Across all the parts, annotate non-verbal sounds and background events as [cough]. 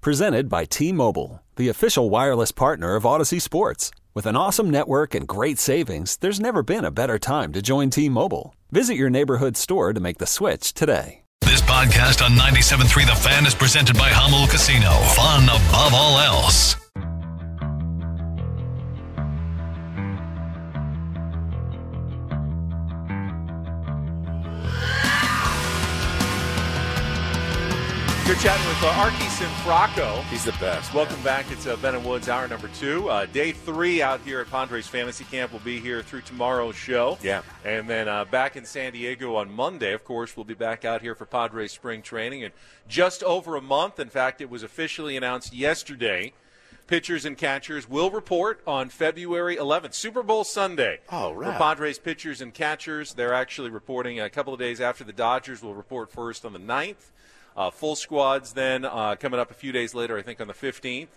Presented by T Mobile, the official wireless partner of Audacy Sports. With an awesome network and great savings, there's never been a better time to join T Mobile. Visit your neighborhood store to make the switch today. This podcast on 97.3 The Fan is presented by Hummel Casino. Fun above all else. Chatting with uh, Archi Cianfrocco. He's the best. Welcome man. back. It's uh, Ben and Woods, hour number two. Uh, day three out here at Padres Fantasy Camp. We'll be here through tomorrow's show. Yeah. And then uh, back in San Diego on Monday, of course, we'll be back out here for Padres spring training. And just over a month, in fact, it was officially announced yesterday. Pitchers and catchers will report on February 11th, Super Bowl Sunday. Oh, right. For Padres pitchers and catchers, they're actually reporting a couple of days after the Dodgers will report first on the 9th. Uh, full squads then uh, coming up a few days later, I think on the 15th.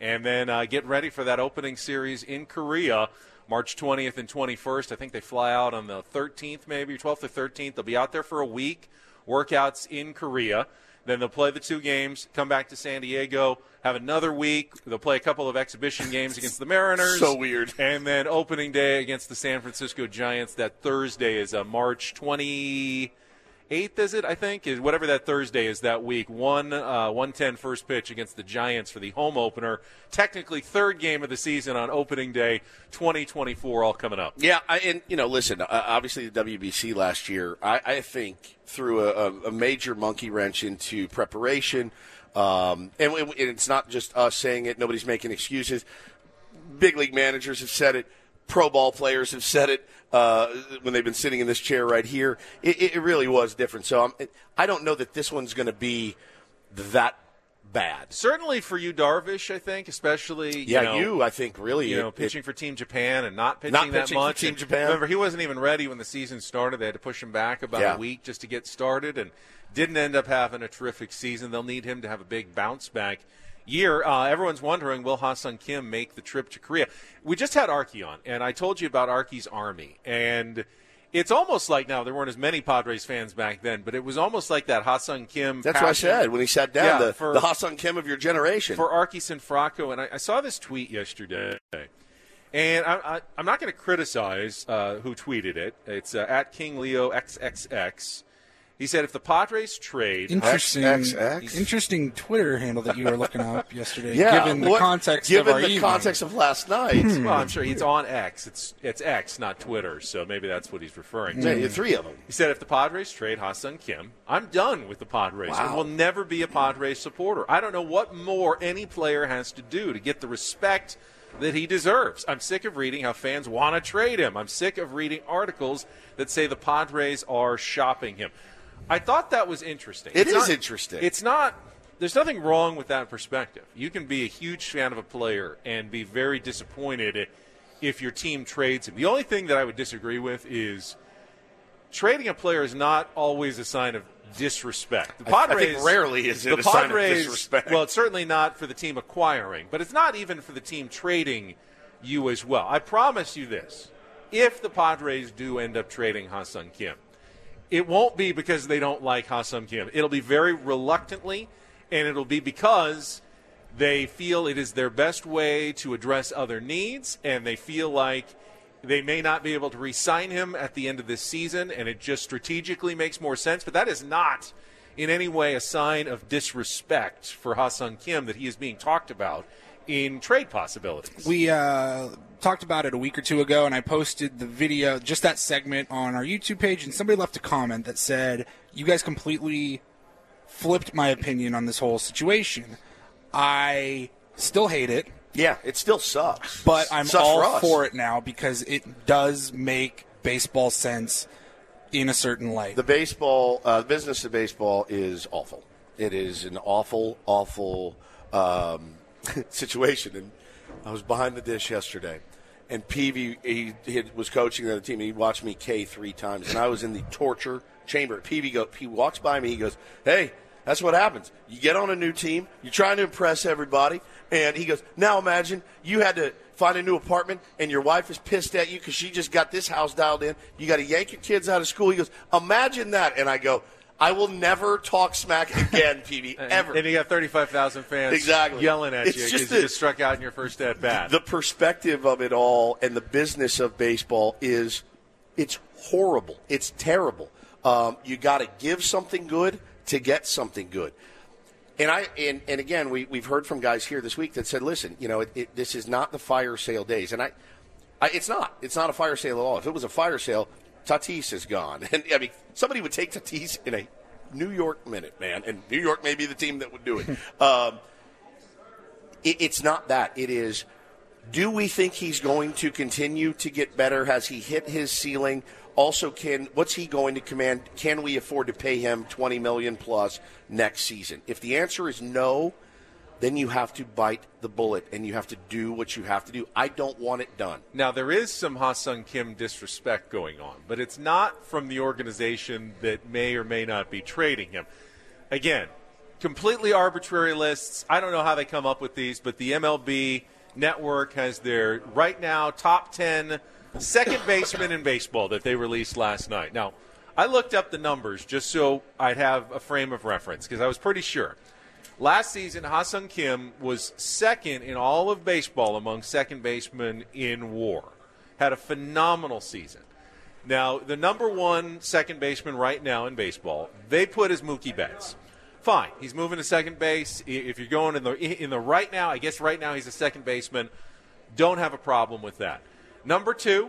And then uh, get ready for that opening series in Korea, March 20th and 21st. I think they fly out on the 13th, maybe 12th or 13th. They'll be out there for a week, workouts in Korea. Then they'll play the two games, come back to San Diego, have another week. They'll play a couple of exhibition games against the Mariners. [laughs] So weird. And then opening day against the San Francisco Giants. That Thursday is uh, March 20- eighth is it i think is whatever that thursday is that week one uh, 110 first pitch against the giants for the home opener technically third game of the season on opening day 2024 all coming up Yeah, I, and you know, listen. Uh, obviously, the WBC last year, I, I think threw a, a major monkey wrench into preparation. Um, and, and it's not just us saying it; nobody's making excuses. Big league managers have said it. Pro ball players have said it uh, when they've been sitting in this chair right here. It, it really was different. So I'm, I don't know that this one's going to be that bad. certainly for Yu Darvish i think especially Yeah, you, know, you, I think, really, you know, it- pitching for Team Japan and not pitching Not that pitching much. Team Japan. Remember, he wasn't even ready when the season started. They had to push him back about Yeah. a week just to get started, and didn't end up having a terrific season. They'll need him to have a big bounce back year. Uh, everyone's wondering, will Ha-seong Kim make the trip to Korea? We just had Archi on, and I told you about Archi's army, and. It's almost like now there weren't as many Padres fans back then, but it was almost like that Ha-seong Kim. That's what I said when he sat down. Yeah, the, for- the Ha-seong Kim of your generation. for Archi Cianfrocco, and I, I saw this tweet yesterday, and I, I, I'm not going to criticize uh, who tweeted it. It's uh, at King Leo XXX. He said, if the Padres trade, Interesting, XXX? interesting Twitter handle that you were looking up [laughs] yesterday. yeah, given the what- context given of our the evening. context of last night. Hmm. well, I'm sure he's on X. It's it's X, not Twitter, so maybe that's what he's referring to. Yeah, three of them. He said, if the Padres trade Ha-seong Kim, I'm done with the Padres and Wow. will never be a Padres supporter. I don't know what more any player has to do to get the respect that he deserves. I'm sick of reading how fans want to trade him. I'm sick of reading articles that say the Padres are shopping him. I thought that was interesting. It It's is not- interesting. It's not. There's nothing wrong with that perspective. You can be a huge fan of a player and be very disappointed if your team trades him. The only thing that I would disagree with is trading a player is not always a sign of disrespect. The I- I Padres think rarely is it the a sign of Padres- disrespect. Well, it's certainly not for the team acquiring, but it's not even for the team trading you as well. I promise you this: if the Padres do end up trading Ha-seong Kim, it won't be because they don't like Ha-seong Kim. It'll be very reluctantly, and it'll be because they feel it is their best way to address other needs, and they feel like they may not be able to re-sign him at the end of this season, and it just strategically makes more sense. But that is not in any way a sign of disrespect for Ha-seong Kim that he is being talked about in trade possibilities. We uh, talked about it a week or two ago, and I posted the video, just that segment, on our YouTube page, and somebody left a comment that said, "You guys completely flipped my opinion on this whole situation. I still hate it, Yeah, it still sucks. but I'm Sucks all for, for it now because it does make baseball sense in a certain light." The baseball, uh, business of baseball is awful. It is an awful, awful um, [laughs] situation, and I was behind the dish yesterday, and Peavy he, he was coaching the other team. And he watched me K three times, and I was in the torture chamber. Peavy go, he walks by me. He goes, "Hey." That's what happens. You get on a new team, you're trying to impress everybody, and he goes, Now imagine you had to find a new apartment and your wife is pissed at you because she just got this house dialed in. You got to yank your kids out of school. He goes, Imagine that. And I go, I will never talk smack again, [laughs] PB, ever. And you got 35,000 fans Exactly. yelling at It's you just because you just struck out in your first at bat. the perspective of it all and the business of baseball is it's horrible. It's terrible. Um, you got to give something good to get something good. And I and, and again, we we've heard from guys here this week that said, listen, you know, it, it, this is not the fire sale days, and I, I, it's not. It's not a fire sale at all. If it was a fire sale, Tatis is gone, [laughs] and I mean, somebody would take Tatis in a New York minute, man, and New York may be the team that would do it. [laughs] um, it, it's not that. It is. Do we think he's going to continue to get better? Has he hit his ceiling? Also, can what's he going to command? Can we afford to pay him twenty million plus next season? If the answer is no, then you have to bite the bullet and you have to do what you have to do. I don't want it done. Now there is some Ha-seong Kim disrespect going on, but it's not from the organization that may or may not be trading him. Again, completely arbitrary lists. I don't know how they come up with these, but the MLB network has their right now top 10 second baseman in baseball that they released last night. Now, I looked up the numbers just so I'd have a frame of reference because I was pretty sure. Last season, Ha-seong Kim was second in all of baseball among second basemen in WAR. Had a phenomenal season. Now, the number one second baseman right now in baseball, they put as Mookie Betts. Fine, he's moving to second base. If you're going in the in the right now, I guess right now he's a second baseman. Don't have a problem with that. Number two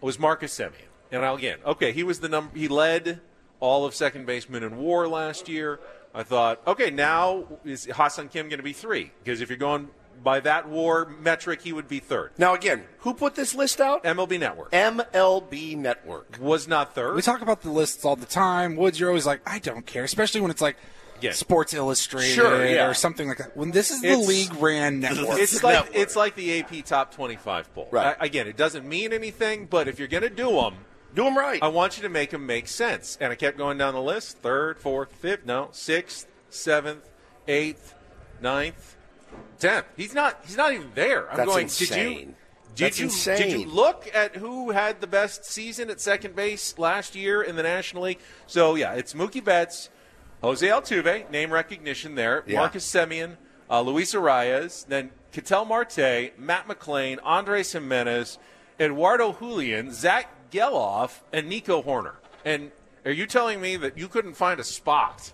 was Marcus Semien, and again, okay, he was the number. He led all of second basemen in WAR last year. I thought, okay, now is Ha-seong Kim going to be three? Because if you're going by that WAR metric, he would be third. Now, again, who put this list out? MLB Network MLB Network. was not third. We talk about the lists all the time. Woods, you're always like, I don't care, especially when it's like Yeah. Sports Illustrated Sure, yeah. or something like that. When this is the It's- league ran [laughs] network. It's like Network. it's like the AP Top 25 poll. Right. I- again, it doesn't mean anything, but if you're going to do them, Do them right. I want you to make them make sense. And I kept going down the list: third, fourth, fifth, no, sixth, seventh, eighth, ninth, tenth. He's not. He's not even there. I'm That's going. insane. Did you? Did That's you insane. did you look at who had the best season at second base last year in the National League? So yeah, it's Mookie Betts, Jose Altuve, name recognition there, Yeah. Marcus Semien, uh, Luis Arraez, then Ketel Marte, Matt McLain, Andres Gimenez, Edouard Julien, Zack Gelof, and Nico Hoerner. And are you telling me that you couldn't find a spot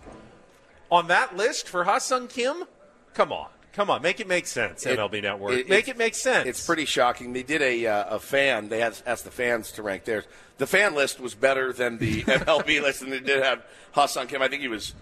on that list for Ha-seong Kim? Come on. Come on, make it make sense, It- MLB Network. it- make it make sense. It's pretty shocking. They did a uh, a fan. They had asked the fans to rank theirs. The fan list was better than the [laughs] MLB list, and they did have Ha-seong Kim. I think he was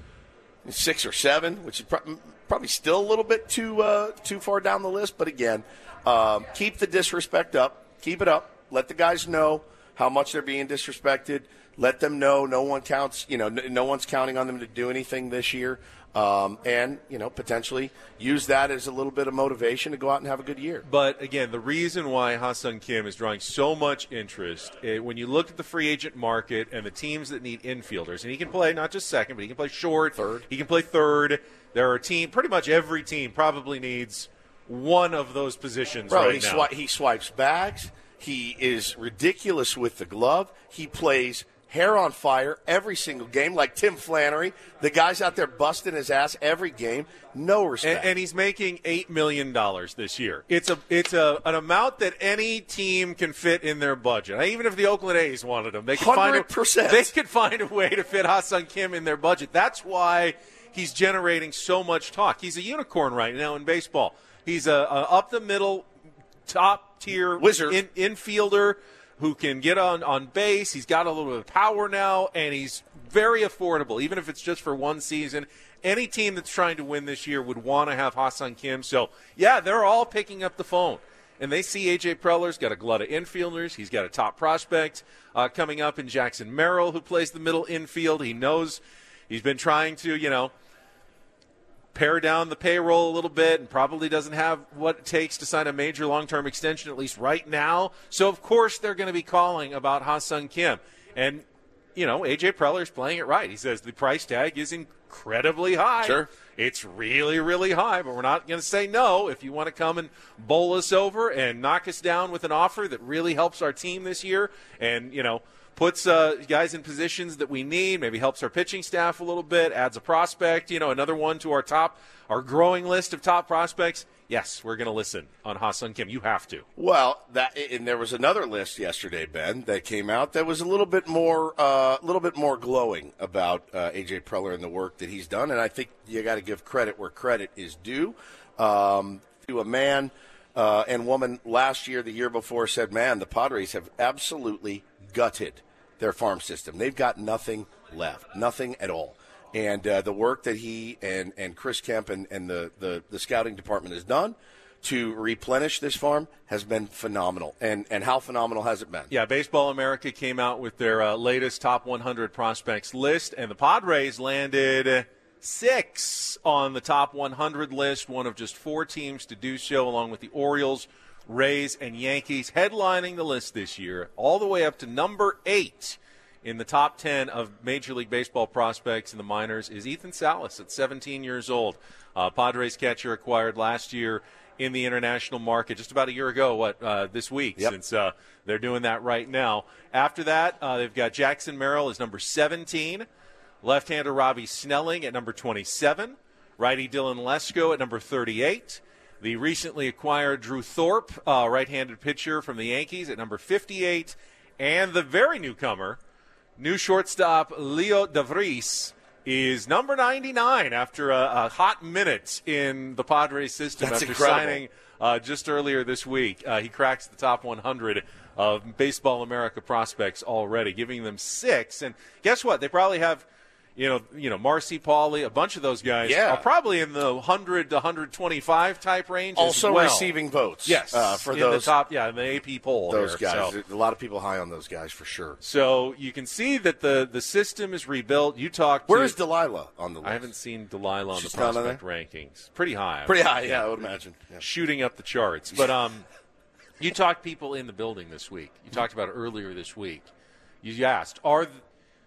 six or seven, which is pro- probably still a little bit too uh, too far down the list. But again, um, keep the disrespect up. Keep it up. Let the guys know how much they're being disrespected. Let them know no one counts. You know, no one's counting on them to do anything this year. Um, and you know, potentially use that as a little bit of motivation to go out and have a good year. But again, the reason why Ha-seong Kim is drawing so much interest, eh, when you look at the free agent market and the teams that need infielders, and he can play not just second, but he can play short, Third. he can play third. There are team, pretty much every team probably needs one of those positions Bro, right he, now. swi- he swipes bags. He is ridiculous with the glove. He plays hair on fire every single game, like Tim Flannery. The guy's out there busting his ass every game. No respect. and he's making eight million dollars this year. It's a it's a an amount that any team can fit in their budget. Even if the Oakland A's wanted him, they could find a, 100%. they could find a way to fit Ha-seong Kim in their budget. That's why he's generating so much talk. He's a unicorn right now in baseball. He's a, a up the middle, top tier Wizard. in, infielder who can get on on base. He's got a little bit of power now, and he's very affordable, even if it's just for one season. Any team that's trying to win this year would want to have Ha-seong Kim. So, yeah, they're all picking up the phone. And they see A.J. Preller's got a glut of infielders. He's got a top prospect uh, coming up in Jackson Merrill, who plays the middle infield. He knows he's been trying to, you know, pare down the payroll a little bit and probably doesn't have what it takes to sign a major long term extension, at least right now. So, of course, they're going to be calling about Ha-seong Kim. And, you know, AJ Preller's playing it right. He says the price tag is incredibly high. Sure. It's really, really high, but we're not going to say no. If you want to come and bowl us over and knock us down with an offer that really helps our team this year and, you know, puts uh, guys in positions that we need, maybe helps our pitching staff a little bit, adds a prospect, you know, another one to our top, our growing list of top prospects. Yes, we're going to listen on Ha-seong Kim. You have to. Well, that and there was another list yesterday, Ben, that came out that was a little bit more, a uh, little bit more glowing about uh, AJ Preller and the work that he's done, and I think you got to give credit where credit is due. Um, to a man uh, and woman last year, the year before, said, "Man, the Padres have absolutely gutted their farm system. They've got nothing left, nothing at all." And uh, the work that he and, and Chris Kemp and, and the, the, the scouting department has done to replenish this farm has been phenomenal. And and how phenomenal has it been? Yeah, Baseball America came out with their uh, latest top 100 prospects list, and the Padres landed six on the top 100 list, one of just four teams to do so, along with the Orioles, Rays, and Yankees, headlining the list this year, all the way up to number eight in the top 10 of Major League Baseball prospects in the minors is Ethan Salas at 17 years old. Uh, Padres catcher acquired last year in the international market just about a year ago, what, uh, this week, yep. since uh, they're doing that right now. After that, uh, they've got Jackson Merrill as number 17, left hander Robbie Snelling at number 27, righty Dylan Lesko at number 38. The recently acquired Drew Thorpe, uh, right handed pitcher from the Yankees, at number 58. And the very newcomer, New shortstop Leo DeVries is number 99 after a, a, hot minute in the Padres system That's after incredible. signing uh, just earlier this week. Uh, he cracks the top 100 of Baseball America prospects already, giving them six. And guess what? They probably have you know, you know, Marsee Pauley, a bunch of those guys yeah. are probably in the 100 to 125 type range. Also well. receiving votes. Yes, uh, for in those the top, yeah, in the AP poll. Those here, guys, so. a lot of people high on those guys for sure. So you can see that the the system is rebuilt. You talked. Where is Delilah on the list? I haven't seen Delilah on She's the on prospect rankings. Pretty high. Pretty high, yeah, I would imagine. Yeah. Shooting up the charts, but um, you talked people in the building this week. You talked about earlier this week. You asked, are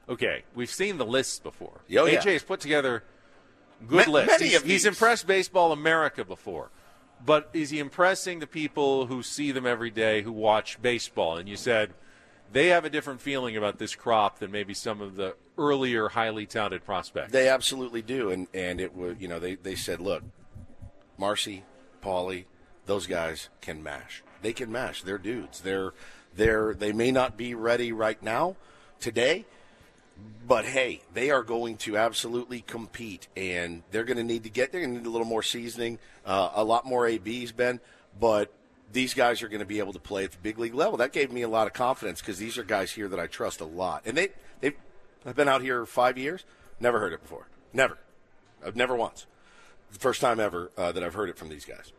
okay? We've seen the lists before. Oh, yeah. AJ has put together good Ma- lists. He's, he's impressed Baseball America before, but is he impressing the people who see them every day, who watch baseball? And you said they have a different feeling about this crop than maybe some of the earlier highly touted prospects. They absolutely do, and and it was you know they they said, look, Marsee, Pauley, those guys can mash. They can mash. They're dudes. They're they're they may not be ready right now, today, but hey, they are going to absolutely compete, and they're going to need to get. They're going to need a little more seasoning, uh, a lot more abs, Ben. But these guys are going to be able to play at the big league level. That gave me a lot of confidence because these are guys here that I trust a lot, and they they have been out here five years. Never heard it before. Never. I've never once. The first time ever uh, that I've heard it from these guys.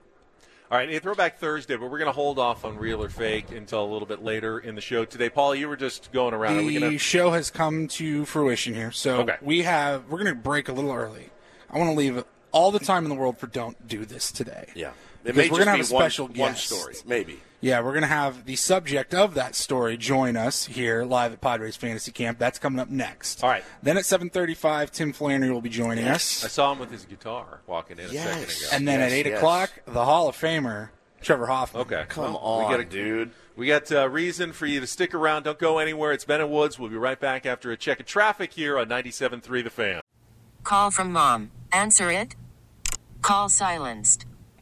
All right, a throwback Thursday, but we're going to hold off on real or fake until a little bit later in the show today. Paul, you were just going around. We The going to? show has come to fruition here, so Okay. we have we're going to break a little early. I want to leave all the time in the world for don't do this today. Yeah. It Because may we're gonna have a special one, one guest. story, maybe. Yeah, we're going to have the subject of that story join us here live at Padres Fantasy Camp. That's coming up next. All right. Then at 7:35, Tim Flannery will be joining I us, I saw him with his guitar walking in a Yes. second ago. and then Yes, at eight yes. o'clock, the Hall of Famer Trevor Hoffman. okay, Come well, on, we got a, dude. We got uh, reason for you to stick around. Don't go anywhere. It's Ben and Woods. We'll be right back after a check of traffic here on 97.3 The Fan. Call from mom. Answer it. Call silenced.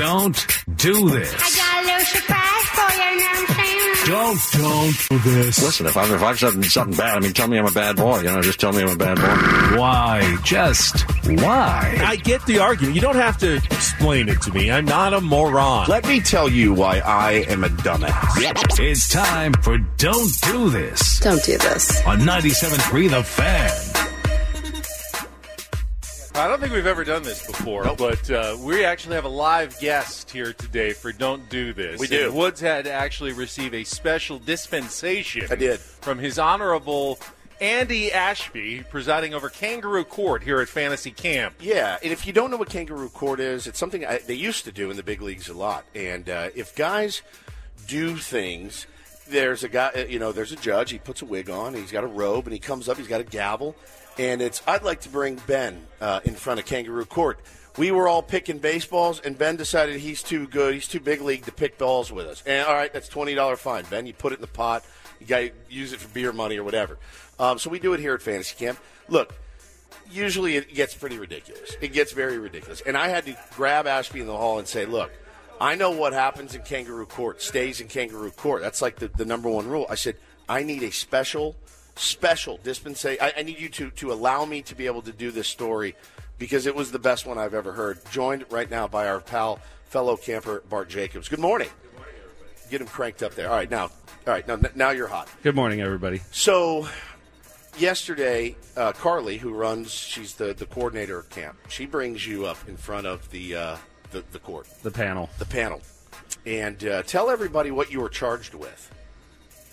Don't do this. I got a little surprise for you, you know what I'm saying? Don't, don't do this. Listen, if I've, if I've said something bad, I mean, tell me I'm a bad boy. You know, just tell me I'm a bad boy. Why? Just why? I get the argument. You don't have to explain it to me. I'm not a moron. Let me tell you why I am a dumbass. It's time for Don't Do This Don't do this. on 97.3 The Fan. I don't think we've ever done this before, but uh, we actually have a live guest here today for Don't Do This. We do. And Woods had to actually receive a special dispensation. I did. From his honorable Andy Ashby, presiding over Kangaroo Court here at Fantasy Camp. Yeah, and if you don't know what kangaroo court is, it's something I, they used to do in the big leagues a lot. And uh, if guys do things, there's a guy, uh, you know, there's a judge. He puts a wig on. He's got a robe, and he comes up. He's got a gavel, and it's. I'd like to bring Ben uh, in front of kangaroo court. We were all picking baseballs, and Ben decided he's too good. He's too big league to pick balls with us. And all right, that's twenty dollar fine. Ben, you put it in the pot. You got to use it for beer money or whatever. Um, so we do it here at Fantasy Camp. Look, usually it gets pretty ridiculous. It gets very ridiculous. And I had to grab Ashby in the hall and say, look, I know what happens in kangaroo court stays in kangaroo court. That's like the, the number one rule. I said, I need a special, special dispensation. I, I need you to, to allow me to be able to do this story because it was the best one I've ever heard. Joined right now by our pal, fellow camper, Bart Jacobs. Good morning. Get him cranked up there. All right, now, all right, now, now you're hot. Good morning, everybody. So, yesterday, uh, Carly, who runs, she's the, the coordinator of camp. She brings you up in front of the uh, the, the court, The panel. the panel, and uh, tell everybody what you were charged with.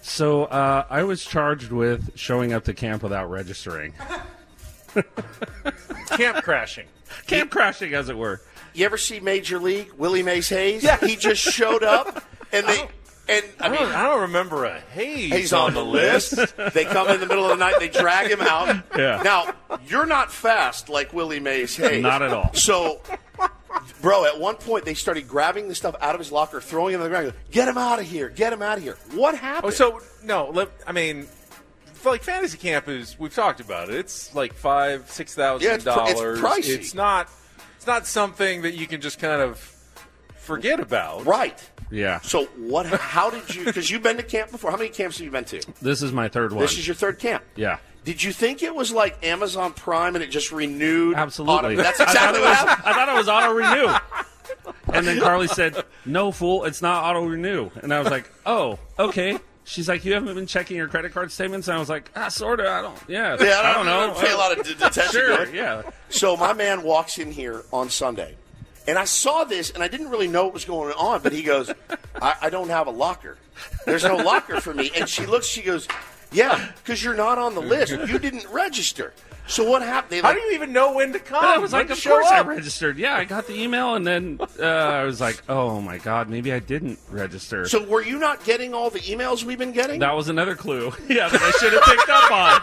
So uh, I was charged with showing up to camp without registering. [laughs] Camp crashing. Camp crashing, as it were. You ever see Major League Willie Mays Hayes? Yeah. He just showed up, and they and I I mean. don't, I don't remember a Hayes, He's on the list. they come in the middle of the night. They drag him out. [laughs] Yeah. Now you're not fast like Willie Mays [laughs] Hayes. Not at all. So, bro, at one point they started grabbing the stuff out of his locker, throwing it on the ground. Get him out of here! Get him out of here! What happened? Oh, so no. Let, I mean, like fantasy camp is we've talked about it. It's like five, six thousand Yeah, it's pr- it's dollars. pricey. It's not. It's not something that you can just kind of forget about. right. Yeah. So what? How did you? Because you've been to camp before. How many camps have you been to? This is my third one. This is your third camp. yeah. Did you think it was like Amazon Prime and it just renewed? Absolutely. auto- That's exactly it what was, happened. I thought it was auto renew. [laughs] And then Carly said, "No, fool, it's not auto renew." And I was like, "Oh, okay." She's like, "You haven't been checking your credit card statements?" And I was like, "Ah, sort of. I don't. Yeah, Yeah, I don't know. Pay a lot of d- attention. Sure. Yeah. So my man walks in here on Sunday, and I saw this, and I didn't really know what was going on. But he goes, I, "I don't have a locker. There's no locker for me." And she looks. She goes, "Yeah, because you're not on the list. You didn't register. So what happened? They How do you even know when to come? And I was When like, to of show course I registered. Yeah, I got the email, and then [laughs] uh, I was like, oh my god, maybe I didn't register. so were you not getting all the emails we've been getting? that was another clue. [laughs] yeah, that I should have picked up on.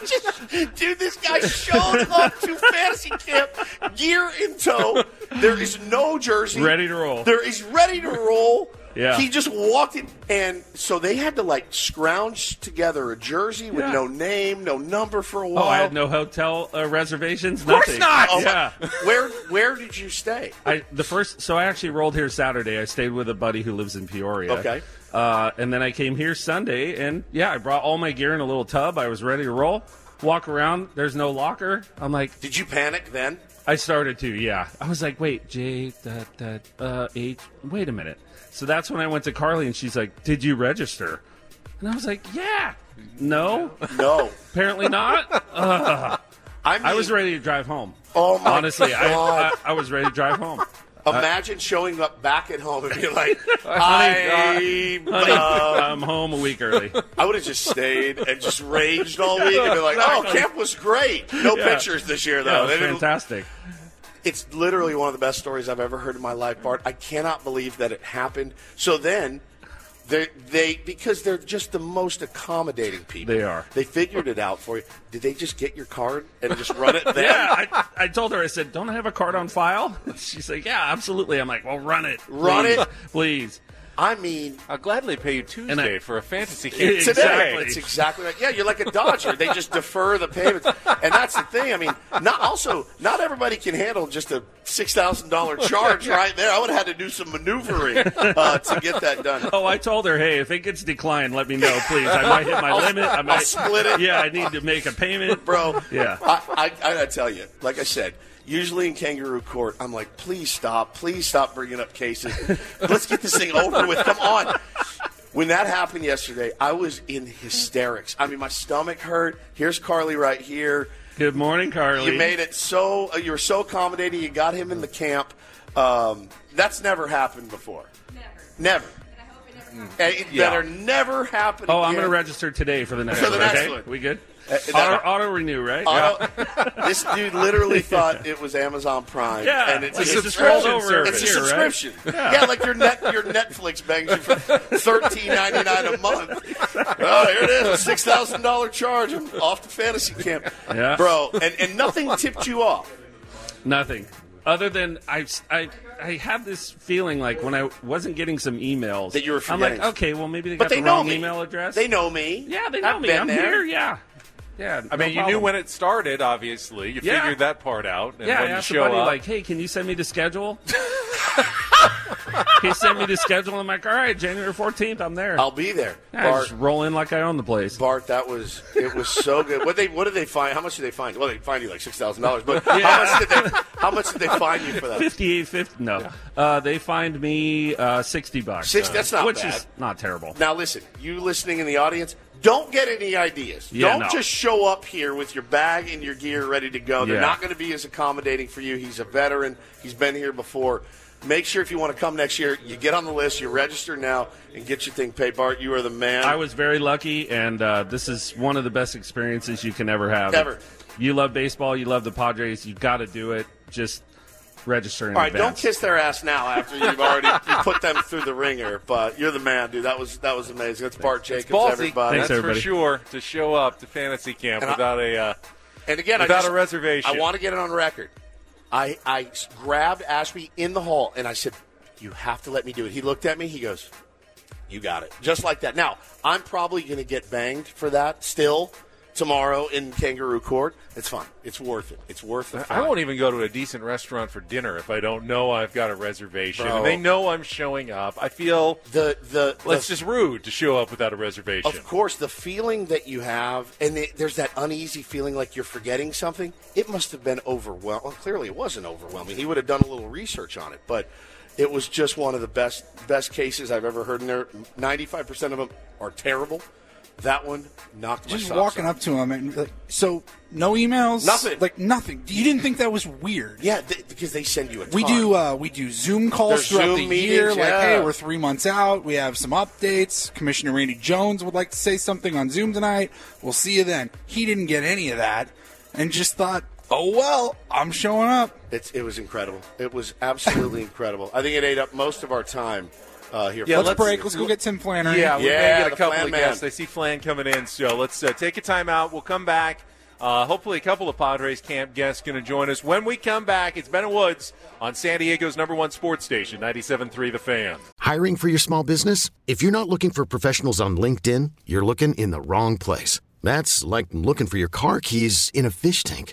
[laughs] Just- dude, this guy showed up to fantasy camp, gear in tow. There is no jersey. Ready to roll. There is ready to roll. Yeah. He just walked in, and so they had to like scrounge together a jersey with Yeah. no name, no number for a while. Oh. I had no hotel uh, reservations. Of course nothing. not! Oh, yeah. Where where did you stay? I the first so I actually rolled here Saturday. I stayed with a buddy who lives in Peoria. Okay. Uh, and then I came here Sunday, and yeah, I brought all my gear in a little tub. I was ready to roll. Walk around. There's no locker. I'm like, Did you panic then? I started to. Yeah. I was like, wait, J that that uh H. Wait a minute. So that's when I went to Carly, and she's like, "Did you register?" And I was like, "Yeah." No. No. Apparently not. [laughs] Ugh. I, mean, I was ready to drive home. Oh my Honestly, I, I I was ready to drive home. Imagine showing up back at home and being like, [laughs] Honey, I, Honey, uh, I'm home a week early. I would have just stayed and just raged all week and been like, oh, camp was great. No Yeah. pictures this year, though. it was They didn't- fantastic. It's literally one of the best stories I've ever heard in my life, Bart. I cannot believe that it happened. So then, they, they because they're just the most accommodating people. They are. They figured it out for you. Did they just get your card and just run it then? [laughs] Yeah, I, I told her, I said, don't I have a card on file? [laughs] She's like, yeah, absolutely. I'm like, well, run it. Run please, it? [laughs] Please. I mean, I'll gladly pay you Tuesday I- for a fantasy [laughs] camp today. Exactly. It's exactly right. Yeah, you're like a Dodger. they just defer the payments, and that's the thing. I mean, not also not everybody can handle just a six thousand dollar [laughs] charge right there. I would have had to do some maneuvering uh, to get that done. Oh, I told her, hey, if it gets declined, let me know, please. I might hit my I'll- limit. I I'll might split it. Yeah, I need to make a payment, bro. Yeah. I, I, I gotta tell you, like I said, usually in kangaroo court, I'm like, please stop, please stop bringing up cases. Let's get this thing over with. Come on. When that happened yesterday, I was in hysterics. I mean, my stomach hurt. Here's Carly right here. Good morning, Carly. You made it so. uh, You were so accommodating. You got him in the camp. Um, that's never happened before. Never. Never. And it Yeah. better never happen. Oh, I'm going to register today for the next For the one. next okay? one. We good? Auto, auto, renew, right? Auto- [laughs] this dude literally [laughs] thought it was Amazon Prime. Yeah, and it's like a it's just subscription over It's a here, right? subscription. Yeah. like your net your Netflix bangs you for thirteen ninety nine a month. Oh, here it is, a six thousand dollar charge. I'm off to fantasy camp, Yeah. bro. And and nothing tipped you off. Nothing. Other than I, I, I had this feeling like when I wasn't getting some emails That you were I'm like, okay, well maybe they But got they the know wrong me. email address. They know me. Yeah, they know I've me. been I'm there. here. Yeah, yeah. I no mean, you problem. knew when it started, obviously. You Yeah. figured that part out. And Yeah, when I you asked the show buddy up, like, "Hey, can you send me the schedule?" [laughs] he sent me the schedule. I'm like, "All right, January 14th, I'm there." I'll be there. Yeah, I Bart, just roll in like I own the place. Bart, that was it was so good. What they what did they find? How much did they find? Well, they find you like six thousand dollars. But how much did they how much did they find you for that? Fifty-eight fifty. No, uh, they fined me uh, sixty bucks. Six- that's not which bad. is not terrible. Now listen, you listening in the audience, don't get any ideas. Yeah, don't no. just show up here with your bag and your gear ready to go. They're Yeah. not going to be as accommodating for you. He's a veteran. He's been here before. Make sure if you want to come next year, you get on the list, you register now, and get your thing paid. Bart, you are the man. I was very lucky, and uh, this is one of the best experiences you can ever have. Ever. You love baseball. You love the Padres. You've got to do it. Just register in All right, don't kiss their ass now after you've [laughs] already you put them through the ringer. But you're the man, dude. That was that was amazing. That's Bart Jacobs, ballsy. everybody. Thanks, That's everybody. for sure to show up to fantasy camp And without a. Uh, And again, Without just- a reservation. I want to get it on record. I, I grabbed Ashby in the hall and I said, You have to let me do it. He looked at me. He goes, You got it. Just like that. Now, I'm probably going to get banged for that still tomorrow in kangaroo court. It's fine. It's worth it. It's worth it. I won't even go to a decent restaurant for dinner if I don't know I've got a reservation. Bro. And they know I'm showing up. I feel the the the- just rude to show up without a reservation. Of course, the feeling that you have, and it, there's that uneasy feeling like you're forgetting something. It must have been overwhelming. Well, clearly, it wasn't overwhelming. He would have done a little research on it, but it was just one of the best best cases I've ever heard. In there, 95 percent of them are terrible. That one knocked my Just walking off. up to him and like, so no emails, Nothing. like nothing. You didn't think that was weird? Yeah, th- because they send you a. We ton. do uh, we do Zoom calls There's throughout Zoom the year. meetings, Like, yeah. hey, we're three months out. We have some updates. Commissioner Randy Jones would like to say something on Zoom tonight. We'll see you then. He didn't get any of that, and just thought, oh well, I'm showing up. It's, it was incredible. It was absolutely [laughs] incredible. I think it ate up most of our time uh, here. Yeah, let's, let's- break. Let's go get Tim Flannery. Yeah, we Yeah, may get a couple Flan of man. guests. I see Flan coming in, so let's uh, take a time out. We'll come back. Uh, hopefully, a couple of Padres camp guests going to join us. When we come back, it's Ben and Woods on San Diego's number one sports station, 97.3 The Fan. Hiring for your small business? If you're not looking for professionals on LinkedIn, you're looking in the wrong place. That's like looking for your car keys in a fish tank.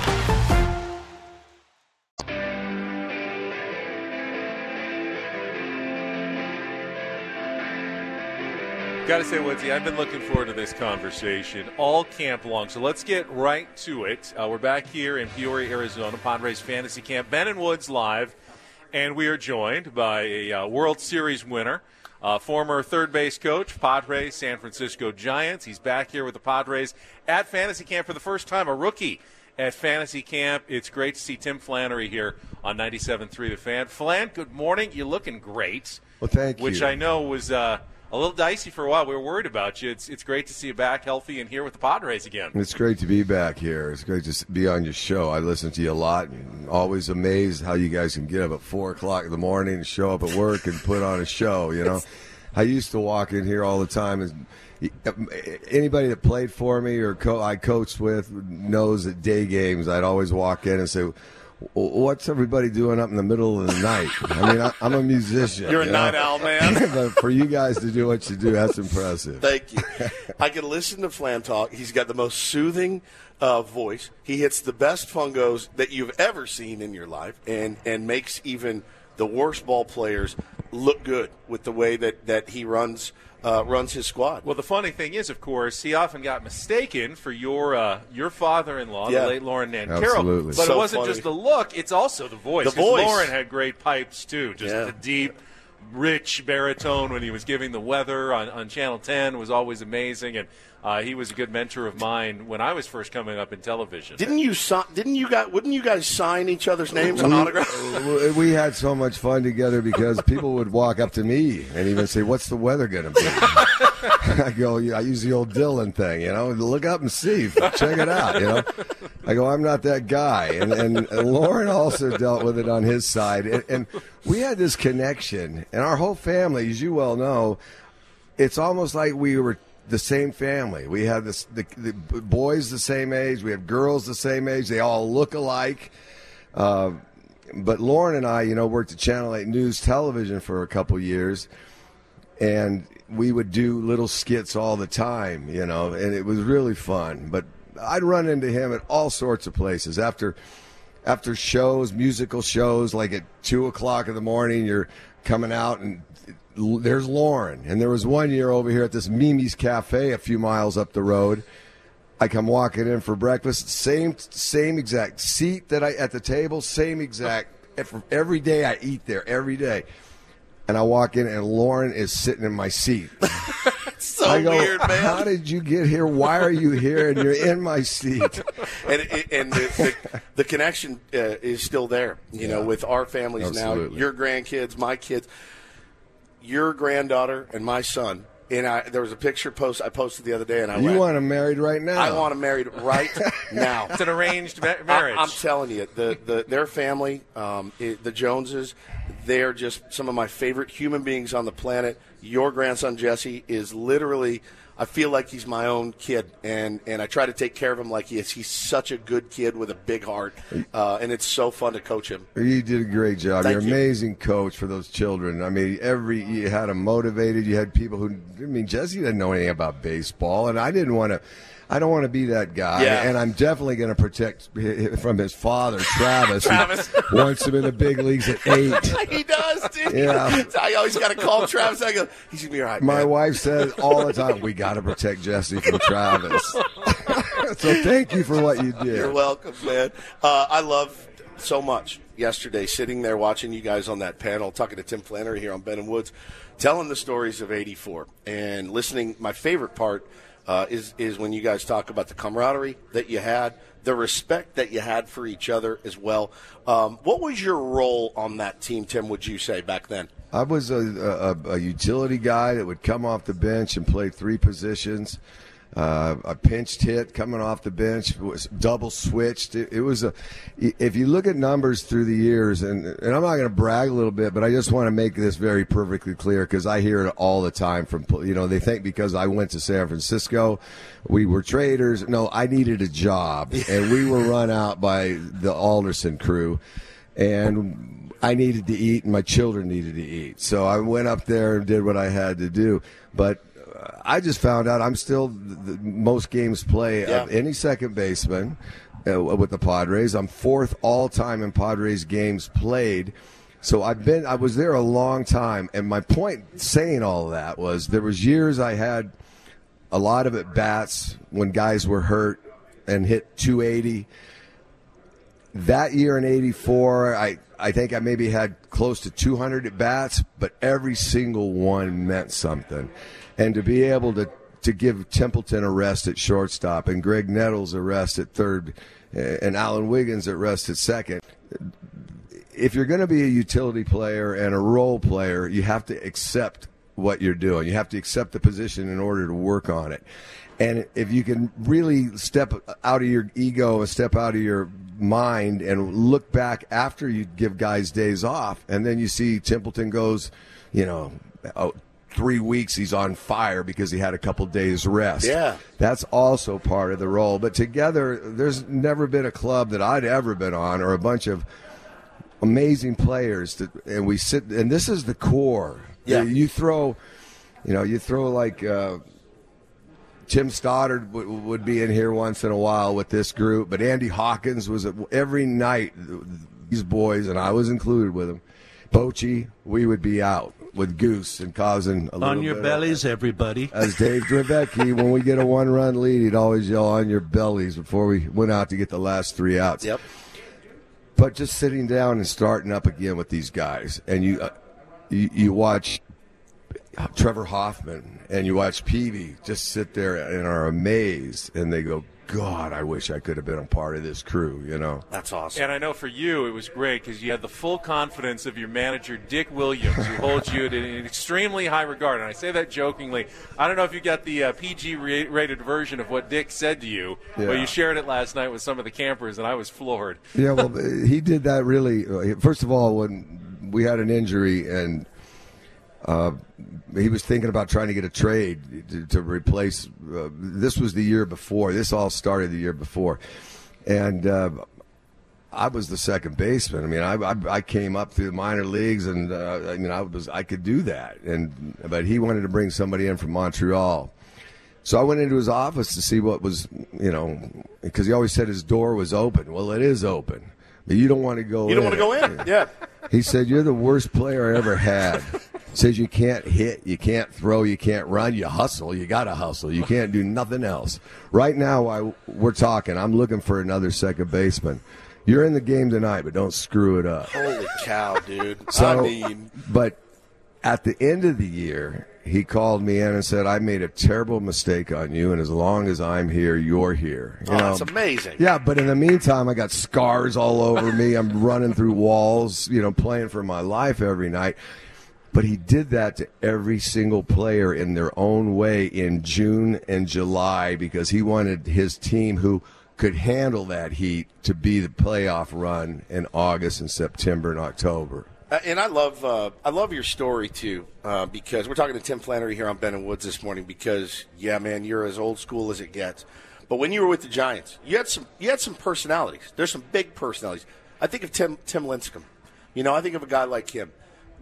Got to say, Woodsy, I've been looking forward to this conversation all camp long. So let's get right to it. Uh, we're back here in Peoria, Arizona, Padres Fantasy Camp. Ben and Woods live, and we are joined by a uh, World Series winner, uh, former third base coach, Padres, San Francisco Giants. He's back here with the Padres at Fantasy Camp for the first time, a rookie at Fantasy Camp. It's great to see Tim Flannery here on 97.3 The Fan. Flan, good morning. You're looking great. Well, thank you. Which I know was uh, a little dicey for a while. We were worried about you. It's, it's great to see you back healthy and here with the Padres again. It's great to be back here. It's great to be on your show. I listen to you a lot and always amazed how you guys can get up at 4 o'clock in the morning and show up at work and put on a show, you know? [laughs] I used to walk in here all the time and uh, anybody that played for me or co- I coached with knows that day games I'd always walk in and say, "What's everybody doing up in the middle of the night?" I mean, I, am a musician. You're a you night know? owl, man. [laughs] but for you guys to do what you do, that's impressive. Thank you. I can listen to Flan talk. He's got the most soothing uh, voice. He hits the best fungos that you've ever seen in your life, and and makes even the worst ball players look good with the way that that he runs uh, runs his squad. Well, the funny thing is, of course, he often got mistaken for your uh, your father-in-law, Yeah. the late Loren Nancarrow. Absolutely. But So it wasn't funny. just the look; it's also the voice. The 'Cause voice. Loren had great pipes too, just Yeah. the deep, rich baritone when he was giving the weather on, on Channel 10 was always amazing, and uh, he was a good mentor of mine when I was first coming up in television. Didn't you si- Didn't you guys? Wouldn't you guys sign each other's names on autographs? [laughs] we, we had so much fun together because people would walk up to me and even say, "What's the weather going to be?" [laughs] I go, I use the old Dylan thing, you know, look up and see, check it out, you know. I go, I'm not that guy, and, and, and Loren also dealt with it on his side, and, and we had this connection, and our whole family, as you well know, it's almost like we were the same family. We had this the, the boys the same age, we have girls the same age. They all look alike. Uh, but Loren and I, you know, worked at Channel 8 News Television for a couple years, and we would do little skits all the time, you know, and it was really fun. But I'd run into him at all sorts of places after after shows, musical shows, like at two o'clock in the morning. You're coming out and there's Loren, and there was one year over here at this Mimi's Cafe a few miles up the road. I come walking in for breakfast, same same exact seat that I at the table, same exact every day I eat there every day. And I walk in and Loren is sitting in my seat. [laughs] so I go, weird, man. How did you get here? Why are you here? And you're in my seat. [laughs] and and the, the, the connection uh, is still there. You know, with our families Absolutely. now, your grandkids, my kids, your granddaughter, and my son. And I, there was a picture post I posted the other day, and I You went, want him married right now? I want them married right [laughs] now. It's an arranged ma- marriage. I, am telling you, the, the their family, um, it, the Joneses, they're just some of my favorite human beings on the planet. Your grandson Jesse is literally. I feel like he's my own kid, and, and I try to take care of him like he is. He's such a good kid with a big heart, uh, and it's so fun to coach him. You did a great job. Thank You're an you. amazing coach for those children. I mean, every you had them motivated. You had people who. I mean, Jesse didn't know anything about baseball, and I didn't want to. I don't want to be that guy, Yeah. and I'm definitely going to protect from his father, Travis. Travis. [laughs] wants him in the big leagues at [laughs] eight. he does, dude. Yeah. [laughs] I always got to call Travis. I go, he's gonna be all right. My man." wife says all the time, "We got to protect Jesse from Travis." so thank you for what you did. You're welcome, man. Uh, I love so much yesterday sitting there watching you guys on that panel, talking to Tim Flannery here on Ben and Woods, telling the stories of '84 and listening. My favorite part uh, is is when you guys talk about the camaraderie that you had, the respect that you had for each other as well. Um, what was your role on that team, Tim? Would you say back then? I was a, a, a utility guy that would come off the bench and play three positions. Uh, a pinched hit coming off the bench was double switched. It, it was a. If you look at numbers through the years, and and I'm not going to brag a little bit, but I just want to make this very perfectly clear because I hear it all the time from you know they think because I went to San Francisco, we were traders. No, I needed a job, and we were run out by the Alderson crew, and I needed to eat, and my children needed to eat. So I went up there and did what I had to do, but. I just found out I'm still the most games play Yeah. of any second baseman uh, with the Padres. I'm fourth all time in Padres games played. So I've been I was there a long time and my point saying all of that was there was years I had a lot of at bats when guys were hurt and hit 280 that year in 84 I, I think i maybe had close to 200 at bats but every single one meant something and to be able to, to give templeton a rest at shortstop and Graig Nettles a rest at third uh, and alan wiggins at rest at second if you're going to be a utility player and a role player you have to accept what you're doing. You have to accept the position in order to work on it. And if you can really step out of your ego and step out of your mind and look back after you give guys days off, and then you see Templeton goes, you know, three weeks he's on fire because he had a couple days rest. Yeah. That's also part of the role. But together, there's never been a club that I'd ever been on or a bunch of amazing players that, and we sit, and this is the core. Yeah. You throw, you know, you throw like, uh, Tim Stoddard w- would be in here once in a while with this group, but Andy Hawkins was at, every night. These boys and I was included with them. Bochy, we would be out with Goose and causing a little On your bit of- bellies, everybody. [laughs] as Dave Dravecky, when we get a one-run lead, he'd always yell on your bellies before we went out to get the last three outs. Yep. But just sitting down and starting up again with these guys, and you, uh, you, you watch Trevor Hoffman and you watch Peavy just sit there and are amazed, and they go, "God, I wish I could have been a part of this crew." You know, That's awesome. And I know for you, it was great because you had the full confidence of your manager, Dick Williams, who holds you in an [laughs] extremely high regard. And I say that jokingly. I don't know if you got the uh, PG rated version of what Dick said to you, Yeah. but you shared it last night with some of the campers, and I was floored. Yeah, well, [laughs] he did that really. uh, First of all, when we had an injury and uh, he was thinking about trying to get a trade to, to replace. Uh, this was the year before. This all started the year before, and uh, I was the second baseman. I mean, I, I, I came up through the minor leagues, and uh, I mean, I was I could do that. And but he wanted to bring somebody in from Montreal. So I went into his office to see what was, you know, because he always said his door was open. Well, it is open, but you don't want to go. You don't in want to go in. Yeah. He said, "You're the worst player I ever had." Says you can't hit, you can't throw, you can't run, you hustle, you got to hustle. You can't do nothing else. Right now, while we're talking, I'm looking for another second baseman. You're in the game tonight, but don't screw it up. Holy cow, dude. So, I mean, but at the end of the year, he called me in and said, "I made a terrible mistake on you, and as long as I'm here, you're here." You oh, know? that's amazing. Yeah, but in the meantime, I got scars all over me. I'm running through walls, you know, playing for my life every night. But he did that to every single player in their own way in June and July because he wanted his team who could handle that heat to be the playoff run in August and September and October. Uh, and I love uh, I love your story too uh, because we're talking to Tim Flannery here on Ben and Woods this morning because yeah man you're as old school as it gets. But when you were with the Giants you had some you had some personalities. There's some big personalities. I think of Tim Tim Lincecum. You know I think of a guy like him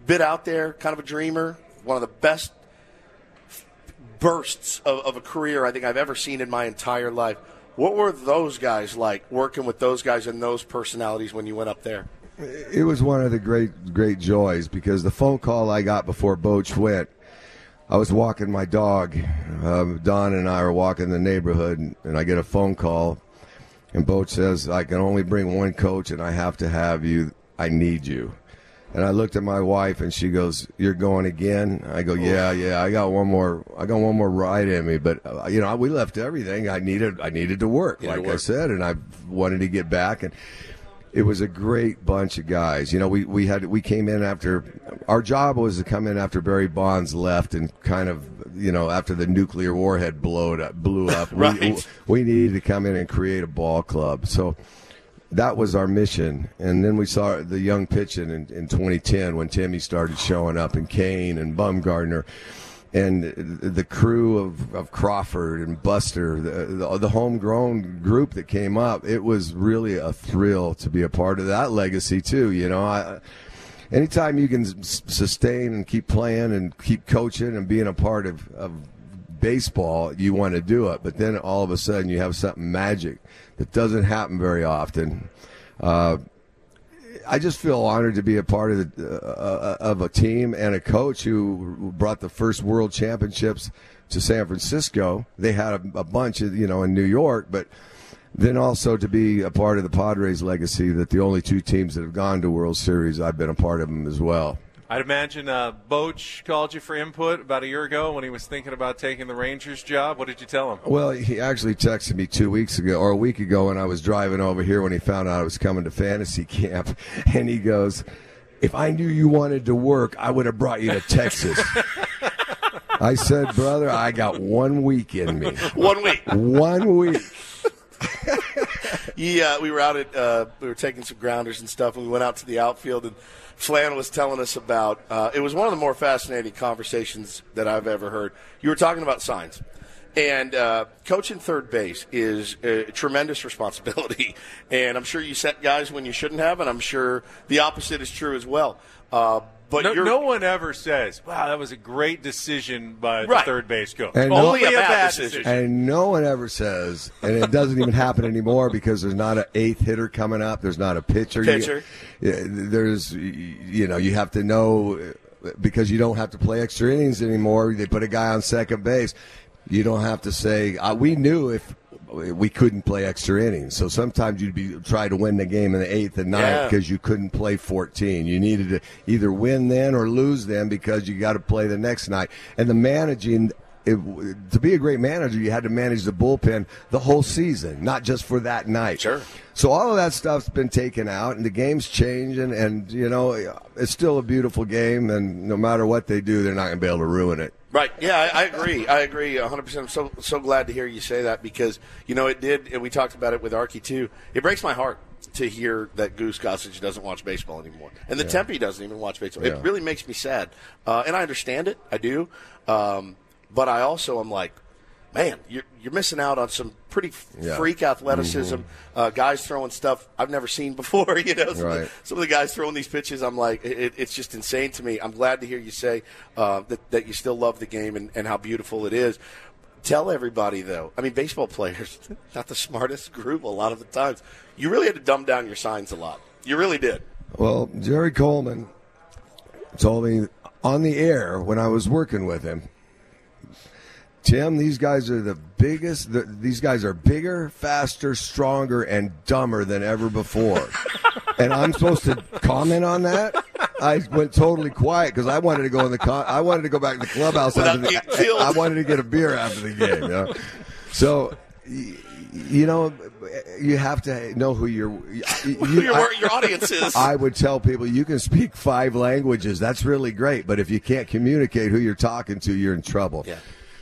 bit out there kind of a dreamer one of the best bursts of, of a career I think I've ever seen in my entire life what were those guys like working with those guys and those personalities when you went up there It was one of the great, great joys because the phone call I got before Boch went, I was walking my dog. Um, Don and I were walking the neighborhood, and, and I get a phone call, and Boch says, "I can only bring one coach, and I have to have you. I need you." And I looked at my wife, and she goes, "You're going again?" I go, "Yeah, yeah. I got one more. I got one more ride in me, but uh, you know, we left everything. I needed. I needed to work, like I said, and I wanted to get back and." it was a great bunch of guys. You know, we, we had we came in after our job was to come in after Barry Bonds left and kind of you know, after the nuclear warhead blew up, blew up, [laughs] Right. we, we needed to come in and create a ball club. So that was our mission. And then we saw the young pitching in, in 2010 when Timmy started showing up, and Cain and Bumgarner. And the crew of, of Crawford and Buster, the, the, the homegrown group that came up, it was really a thrill to be a part of that legacy, too. You know, I, anytime you can sustain and keep playing and keep coaching and being a part of, of baseball, you want to do it. But then all of a sudden you have something magic that doesn't happen very often. Uh, I just feel honored to be a part of the, uh, of a team and a coach who brought the first World Championships to San Francisco. They had a, a bunch of you know in New York, but then also to be a part of the Padres legacy. That the only two teams that have gone to World Series, I've been a part of them as well. I'd imagine uh, Boch called you for input about a year ago when he was thinking about taking the Rangers job. What did you tell him? Well, he actually texted me two weeks ago or a week ago when I was driving over here when he found out I was coming to fantasy camp, [laughs] and he goes, "If I knew you wanted to work, I would have brought you to Texas." [laughs] I said, "Brother, I got one week in me. [laughs] One week. One week." yeah, we were out at uh, we were taking some grounders and stuff, and we went out to the outfield, and Flan was telling us about. Uh, it was one of the more fascinating conversations that I've ever heard. You were talking about signs, and uh, coaching third base is a tremendous [laughs] responsibility, and I'm sure you set guys when you shouldn't have, and I'm sure the opposite is true as well. Uh, but no, you're, no one ever says, "Wow, that was a great decision by the third base coach." And no- Only a bad decision. And no one ever says, and it doesn't even happen anymore because there's not an eighth hitter coming up. There's not a pitcher. Pitcher. yeah, there's, you know, you have to know uh, because you don't have to play extra innings anymore. They put a guy on second base. You don't have to say, uh, we knew if we couldn't play extra innings. So sometimes you'd be try to win the game in the eighth and ninth Yeah. because you couldn't play 14. You needed to either win then or lose then because you got to play the next night. And the managing, it, to be a great manager, you had to manage the bullpen the whole season, not just for that night. Sure. So all of that stuff's been taken out, and the game's changing, and you know it's still a beautiful game, and no matter what they do, they're not going to be able to ruin it. Right. Yeah, I, I agree. I agree 100%. I'm so, so glad to hear you say that because, you know, it did, and we talked about it with Archi too. It breaks my heart to hear that Goose Gossage doesn't watch baseball anymore. And the Yeah. Tempe doesn't even watch baseball. Yeah. It really makes me sad. Uh, and I understand it. I do. Um, but I also am like, man, you're, you're missing out on some pretty f- Yeah. freak athleticism. Mhm. Uh, guys throwing stuff I've never seen before. [laughs] You know, some, of the- Right. some of the guys throwing these pitches, I'm like, it, it's just insane to me. I'm glad to hear you say uh, that, that you still love the game and, and how beautiful it is. Tell everybody, though, I mean, baseball players, [laughs] not the smartest group a lot of the times. You really had to dumb down your signs a lot. You really did. Well, Jerry Coleman told me on the air when I was working with him, Tim, these guys are the biggest. The, these guys are bigger, faster, stronger, and dumber than ever before. [laughs] and I'm supposed to comment on that. I went totally quiet because I wanted to go in the. Con- I wanted to go back to the clubhouse Without after the. killed. I wanted to get a beer after the game. You know? So. You know, you have to know who your you, your, I- your audience is. I would tell people you can speak five languages. That's really great. But if you can't communicate who you're talking to, you're in trouble. Yeah.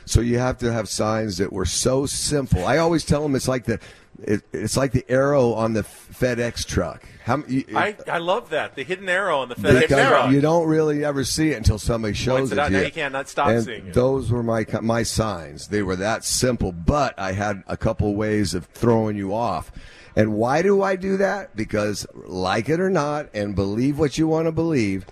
So you have to have signs that were so simple. I always tell them it's like the it, it's like the arrow on the FedEx truck. How you, I, I love that the hidden arrow on the FedEx truck. you don't really ever see it until somebody shows Points it it out. to Now you. you cannot stop and seeing it. Those were my my signs. They were that simple, but I had a couple ways of throwing you off. And why do I do that? Because like it or not, and believe what you want to believe,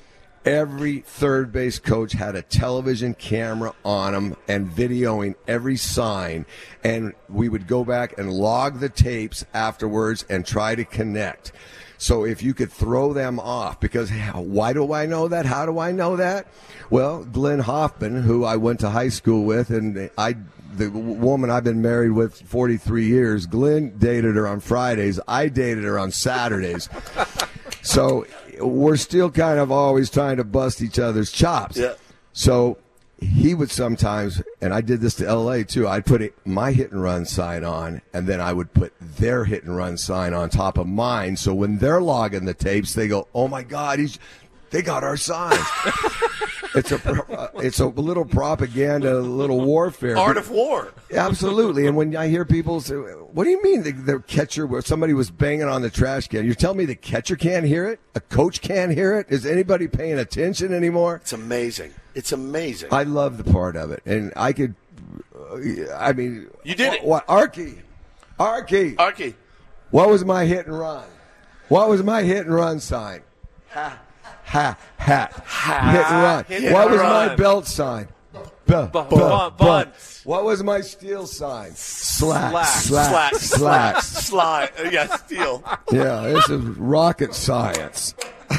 every third base coach had a television camera on them and videoing every sign. And we would go back and log the tapes afterwards and try to connect. So if you could throw them off, because why do I know that? How do I know that? Well, Glenn Hoffman, who I went to high school with, and I, the woman I've been married with 43 years, Glenn dated her on Fridays. I dated her on Saturdays. so we're still kind of always trying to bust each other's chops. Yeah. So he would sometimes, and I did this to LA too. I'd put it, my hit and run sign on, and then I would put their hit and run sign on top of mine. So when they're logging the tapes, they go, "Oh my God, he's." They got our signs. [laughs] it's a uh, it's a little propaganda, a little warfare. Art of war. Absolutely. And when I hear people say, "What do you mean the, the catcher? Where somebody was banging on the trash can? You're telling me the catcher can't hear it? A coach can't hear it? Is anybody paying attention anymore?" It's amazing. It's amazing. I love the part of it, and I could. uh, I mean, You did it. What, Archi? Archi? Archi. What was my hit and run? What was my hit and run sign? Ha. Ha hat. Ha. Hit and run. Hit what was my belt sign? Bu- bu- bunt. bunt. What was my steal sign? Slack. Slack. Slack. Slack. Slide. Uh, yeah, steal. [laughs] Yeah, this is rocket science. [laughs]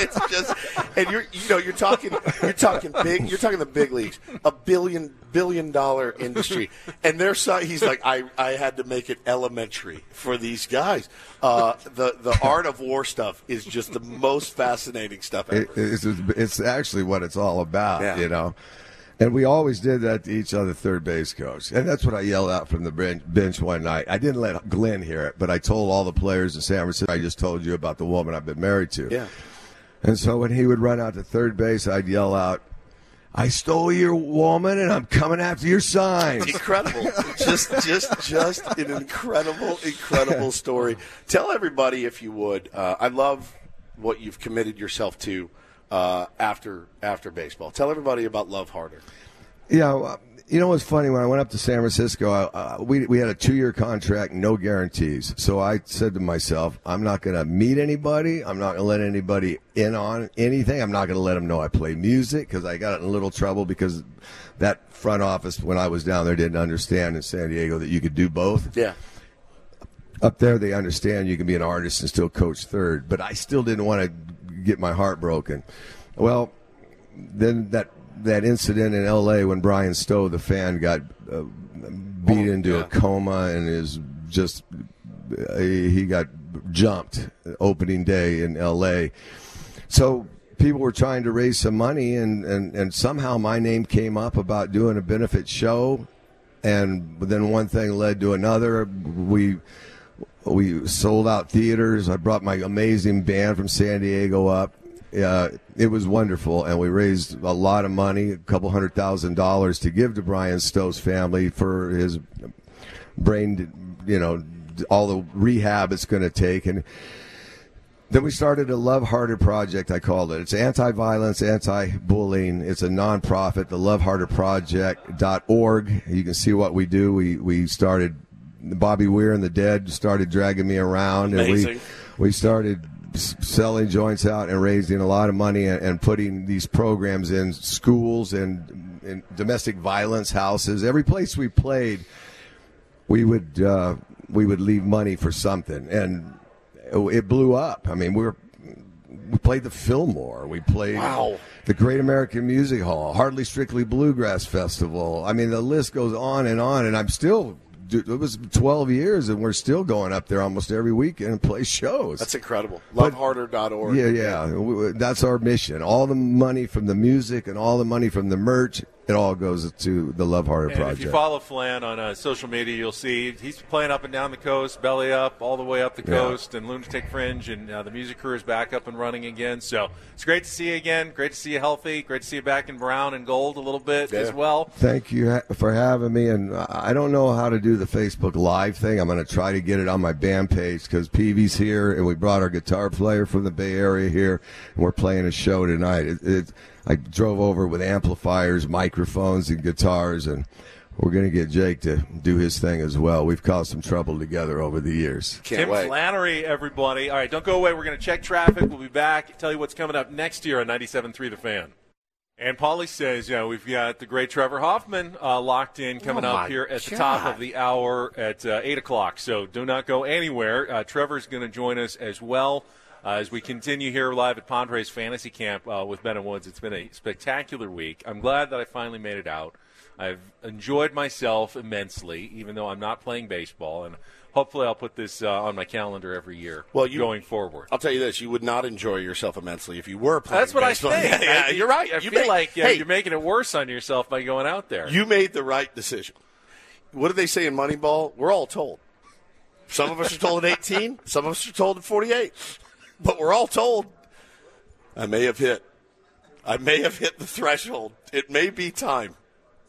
it's just, and you're, you know, you're talking, you're talking big, you're talking the big leagues, a billion, billion dollar industry, and they're so, he's like, I, I had to make it elementary for these guys. Uh, the, the art of war stuff is just the most fascinating stuff ever. It, it's, it's actually what it's all about, Yeah. you know. And we always did that to each other, third base coach. And that's what I yelled out from the bench one night. I didn't let Glenn hear it, but I told all the players in San Francisco, I just told you about the woman I've been married to. Yeah. And so when he would run out to third base, I'd yell out, I stole your woman and I'm coming after your signs. incredible just just just an incredible incredible story tell everybody if you would uh, i love what you've committed yourself to uh, after after baseball tell everybody about love harder Yeah, well, you know what's funny? When I went up to San Francisco, I, uh, we we had a two year contract, no guarantees. So I said to myself, I'm not going to meet anybody. I'm not going to let anybody in on anything. I'm not going to let them know I play music because I got in a little trouble because that front office when I was down there didn't understand in San Diego that you could do both. yeah Up there, they understand you can be an artist and still coach third, but I still didn't want to get my heart broken. Well, then that that incident in L.A. when Bryan Stow, the fan, got uh, beat into a coma and is just uh, he got jumped opening day in L.A. So people were trying to raise some money, and, and, and somehow my name came up about doing a benefit show, and then one thing led to another. We we sold out theaters. I brought my amazing band from San Diego up. Uh, it was wonderful, and we raised a lot of money, a couple hundred thousand dollars, to give to Bryan Stow's family for his brain, you know, all the rehab it's going to take, and then we started a Love Harder project. I called it. It's anti-violence, anti-bullying. It's a nonprofit. The Love Harder Project.org. You can see what we do. We we started. Bobby Weir and the Dead started dragging me around, and we we started selling joints out and raising a lot of money and, and putting these programs in schools and, and domestic violence houses. Every place we played, we would uh, we would leave money for something, and it blew up. I mean, we were we played the Fillmore, we played Wow. the Great American Music Hall, Hardly Strictly Bluegrass Festival. I mean, the list goes on and on, and I'm still. It was 12 years, and we're still going up there almost every weekend and play shows. that's incredible loveharder.org Yeah, yeah. That's our mission. All the money from the music and all the money from the merch, it all goes to the Love Harder And Project. if you follow Flan on uh, social media, you'll see he's playing up and down the coast, belly up, all the way up the Yeah. coast, and Lunatic Fringe, and uh, the music crew is back up and running again. So it's great to see you again. Great to see you healthy. Great to see you back in brown and gold a little bit as well. Thank you ha- for having me. And I don't know how to do the Facebook Live thing. I'm going to try to get it on my band page because Peavy's here, and we brought our guitar player from the Bay Area here, and we're playing a show tonight. It, it, I drove over with amplifiers, microphones, and guitars, and we're going to get Jake to do his thing as well. We've caused some trouble together over the years. Can't Tim Flannery, everybody. All right, don't go away. We're going to check traffic. We'll be back. Tell you what's coming up next year on 97.3 The Fan. And Pauley says, yeah, we've got the great Trevor Hoffman uh, locked in coming Oh, up here at the top of the hour at uh, 8 o'clock. So do not go anywhere. Uh, Trevor's going to join us as well uh, as we continue here live at Padres Fantasy Camp uh, with Ben and Woods. It's been a spectacular week. I'm glad that I finally made it out. I've enjoyed myself immensely, even though I'm not playing baseball. And hopefully I'll put this uh, on my calendar every year Well, you- going forward. I'll tell you this: you would not enjoy yourself immensely if you were playing. That's what I baseball. think. [laughs] Yeah, you're right. I You feel made- like uh, hey, you're making it worse on yourself by going out there. You made the right decision. What do they say in Moneyball? We're all told. Some of us are told at 18. Some of us are told at 48. But we're all told. I may have hit. I may have hit the threshold. It may be time.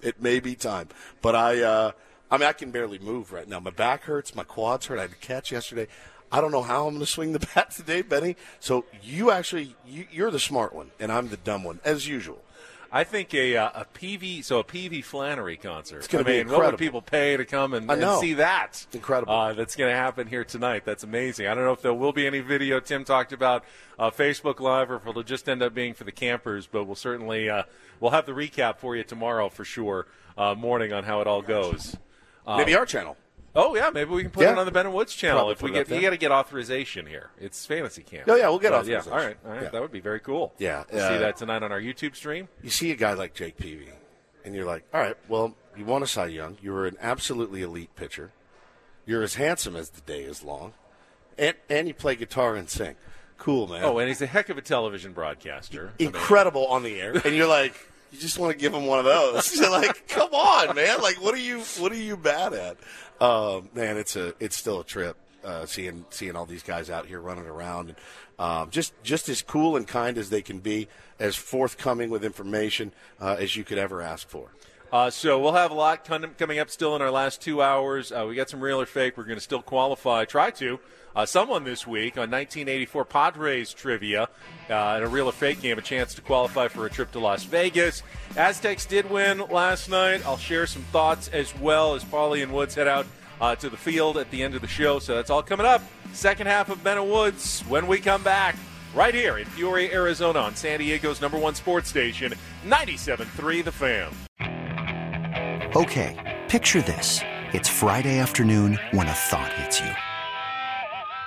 It may be time. But I, uh, I mean, I can barely move right now. My back hurts. My quads hurt. I had a catch yesterday. I don't know how I'm going to swing the [laughs] bat today, Benny. So you actually, you, you're the smart one, and I'm the dumb one, as usual. I think a uh, a Peavy so a Peavy Flannery concert. It's gonna I be mean, incredible. what would people pay to come and, and see that? It's Incredible. Uh, that's going to happen here tonight. That's amazing. I don't know if there will be any video. Tim talked about uh, Facebook Live, or if it'll just end up being for the campers. But we'll certainly uh, we'll have the recap for you tomorrow for sure. Uh, morning on how it all goes. Maybe our channel. Oh yeah, maybe we can put Yeah. it on the Ben and Woods channel Probably if we put it up get. You got to get authorization here. It's fantasy camp. Oh, yeah, we'll get But, authorization. Yeah, all right, all right. Yeah. That would be very cool. Yeah, We'll uh, see that tonight on our YouTube stream. You see a guy like Jake Peavy, and you're like, all right, well, you won a Cy Young. You were an absolutely elite pitcher. You're as handsome as the day is long, and and you play guitar and sing. Cool, man. Oh, and he's a heck of a television broadcaster. I mean, incredible on the air, and you're like, you just want to give him one of those. [laughs] Like, come on, man! Like, what are you, what are you bad at? Um, man, it's a, it's still a trip uh, seeing seeing all these guys out here running around, and um, just just as cool and kind as they can be, as forthcoming with information uh, as you could ever ask for. Uh, so we'll have a lot coming up still in our last two hours. Uh, we got some real or fake. We're going to still qualify, try to. Uh, someone this week on 1984 Padres trivia uh, in a real or fake game, a chance to qualify for a trip to Las Vegas. Aztecs did win last night. I'll share some thoughts as well as Pauley and Woods head out uh, to the field at the end of the show. So that's all coming up. Second half of Ben and Woods when we come back. Right here in Peoria, Arizona, on San Diego's number one sports station, 97.3 The Fan. Okay, picture this. It's Friday afternoon when a thought hits you.